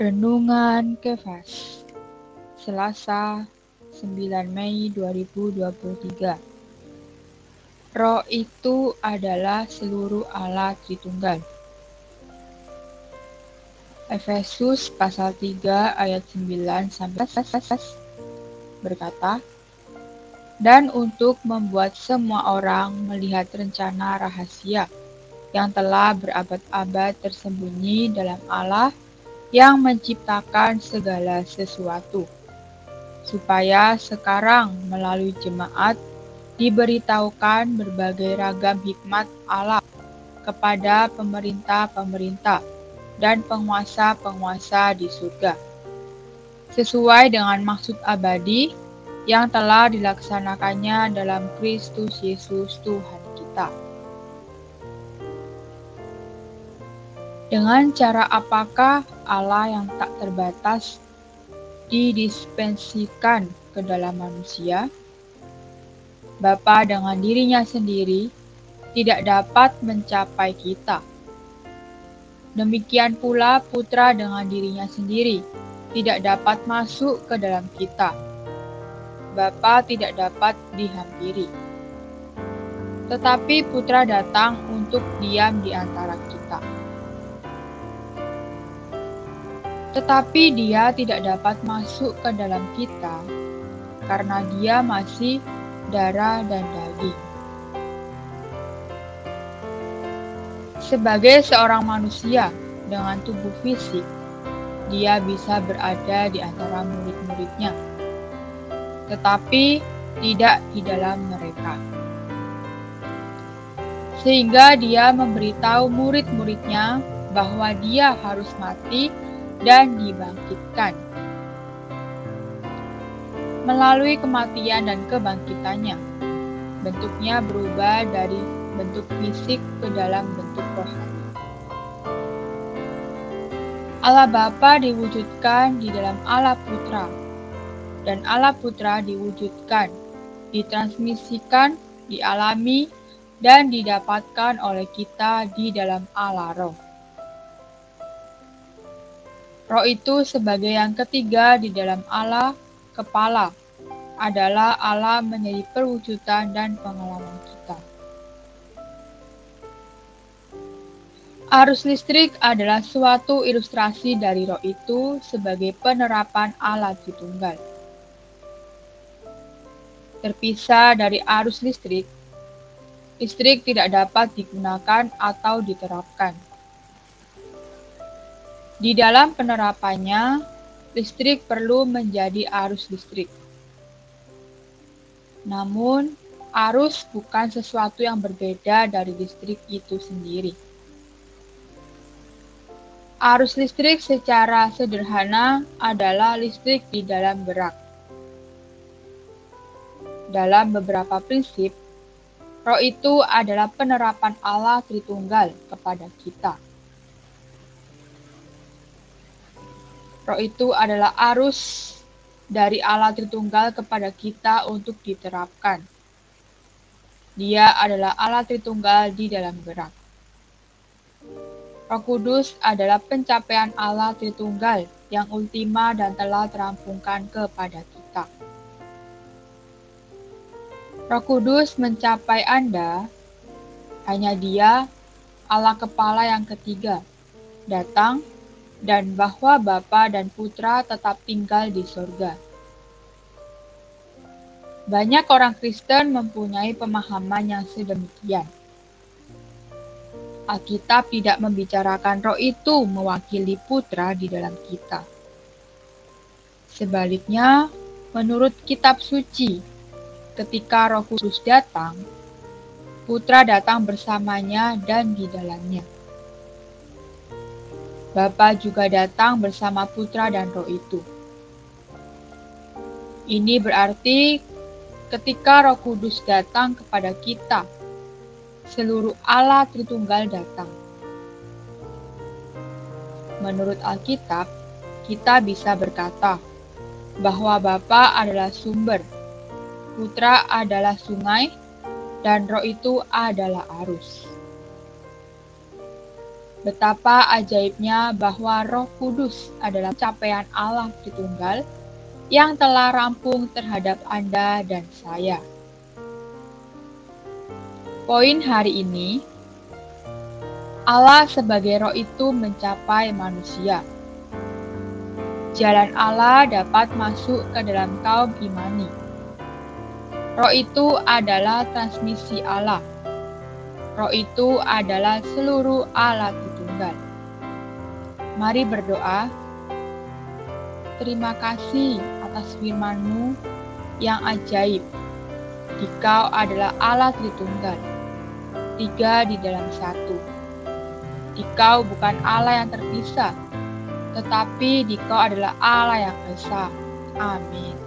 Renungan Kefas Selasa 9 Mei 2023 Roh itu adalah seluruh Allah Tritunggal. Efesus pasal 3 ayat 9 sampai berkata, dan untuk membuat semua orang melihat rencana rahasia yang telah berabad-abad tersembunyi dalam Allah yang menciptakan segala sesuatu, supaya sekarang melalui jemaat diberitahukan berbagai ragam hikmat Allah kepada pemerintah-pemerintah dan penguasa-penguasa di surga, sesuai dengan maksud abadi yang telah dilaksanakannya dalam Kristus Yesus Tuhan kita. Dengan cara apakah Allah yang tak terbatas didispensikan ke dalam manusia? Bapa dengan dirinya sendiri tidak dapat mencapai kita. Demikian pula putra dengan dirinya sendiri tidak dapat masuk ke dalam kita. Bapa tidak dapat dihampiri. Tetapi putra datang untuk diam di antara kita. Tetapi dia tidak dapat masuk ke dalam kita karena dia masih darah dan daging. Sebagai seorang manusia dengan tubuh fisik, dia bisa berada di antara murid-muridnya, tetapi tidak di dalam mereka. Sehingga dia memberitahu murid-muridnya bahwa dia harus mati dan dibangkitkan. Melalui kematian dan kebangkitannya, bentuknya berubah dari bentuk fisik ke dalam bentuk rohani. Allah Bapa diwujudkan di dalam Allah Putra, dan Allah Putra diwujudkan, ditransmisikan, dialami, dan didapatkan oleh kita di dalam Allah Roh. Roh itu sebagai yang ketiga di dalam Allah, kepala, adalah Allah menjadi perwujudan dan pengalaman kita. Arus listrik adalah suatu ilustrasi dari roh itu sebagai penerapan Allah Tritunggal. Terpisah dari arus listrik, listrik tidak dapat digunakan atau diterapkan. Di dalam penerapannya, listrik perlu menjadi arus listrik. Namun, arus bukan sesuatu yang berbeda dari listrik itu sendiri. Arus listrik secara sederhana adalah listrik di dalam gerak. Dalam beberapa prinsip, roh itu adalah penerapan Allah Tritunggal kepada kita. Roh itu adalah arus dari Allah Tritunggal kepada kita untuk diterapkan. Dia adalah Allah Tritunggal di dalam gerak. Roh Kudus adalah pencapaian Allah Tritunggal yang ultima dan telah terampungkan kepada kita. Roh Kudus mencapai Anda, hanya Dia, Allah Kepala yang ketiga, datang dan bahwa Bapa dan Putra tetap tinggal di surga. Banyak orang Kristen mempunyai pemahaman yang sedemikian. Alkitab tidak membicarakan roh itu mewakili putra di dalam kita. Sebaliknya, menurut kitab suci, ketika roh kudus datang, putra datang bersamanya dan di dalamnya. Bapa juga datang bersama putra dan roh itu. Ini berarti ketika roh kudus datang kepada kita, seluruh Allah Tritunggal datang. Menurut Alkitab, kita bisa berkata bahwa Bapa adalah sumber, Putra adalah sungai, dan roh itu adalah arus. Betapa ajaibnya bahwa Roh Kudus adalah capaian Allah Tritunggal yang telah rampung terhadap Anda dan saya. Poin hari ini, Allah sebagai roh itu mencapai manusia. Jalan Allah dapat masuk ke dalam kaum imani. Roh itu adalah transmisi Allah. Roh itu adalah seluruh alat. Mari berdoa. Terima kasih atas firman-Mu yang ajaib. Dikau adalah Allah Tritunggal, tiga di dalam satu. Dikau bukan Allah yang terpisah, tetapi dikau adalah Allah yang esa. Amin.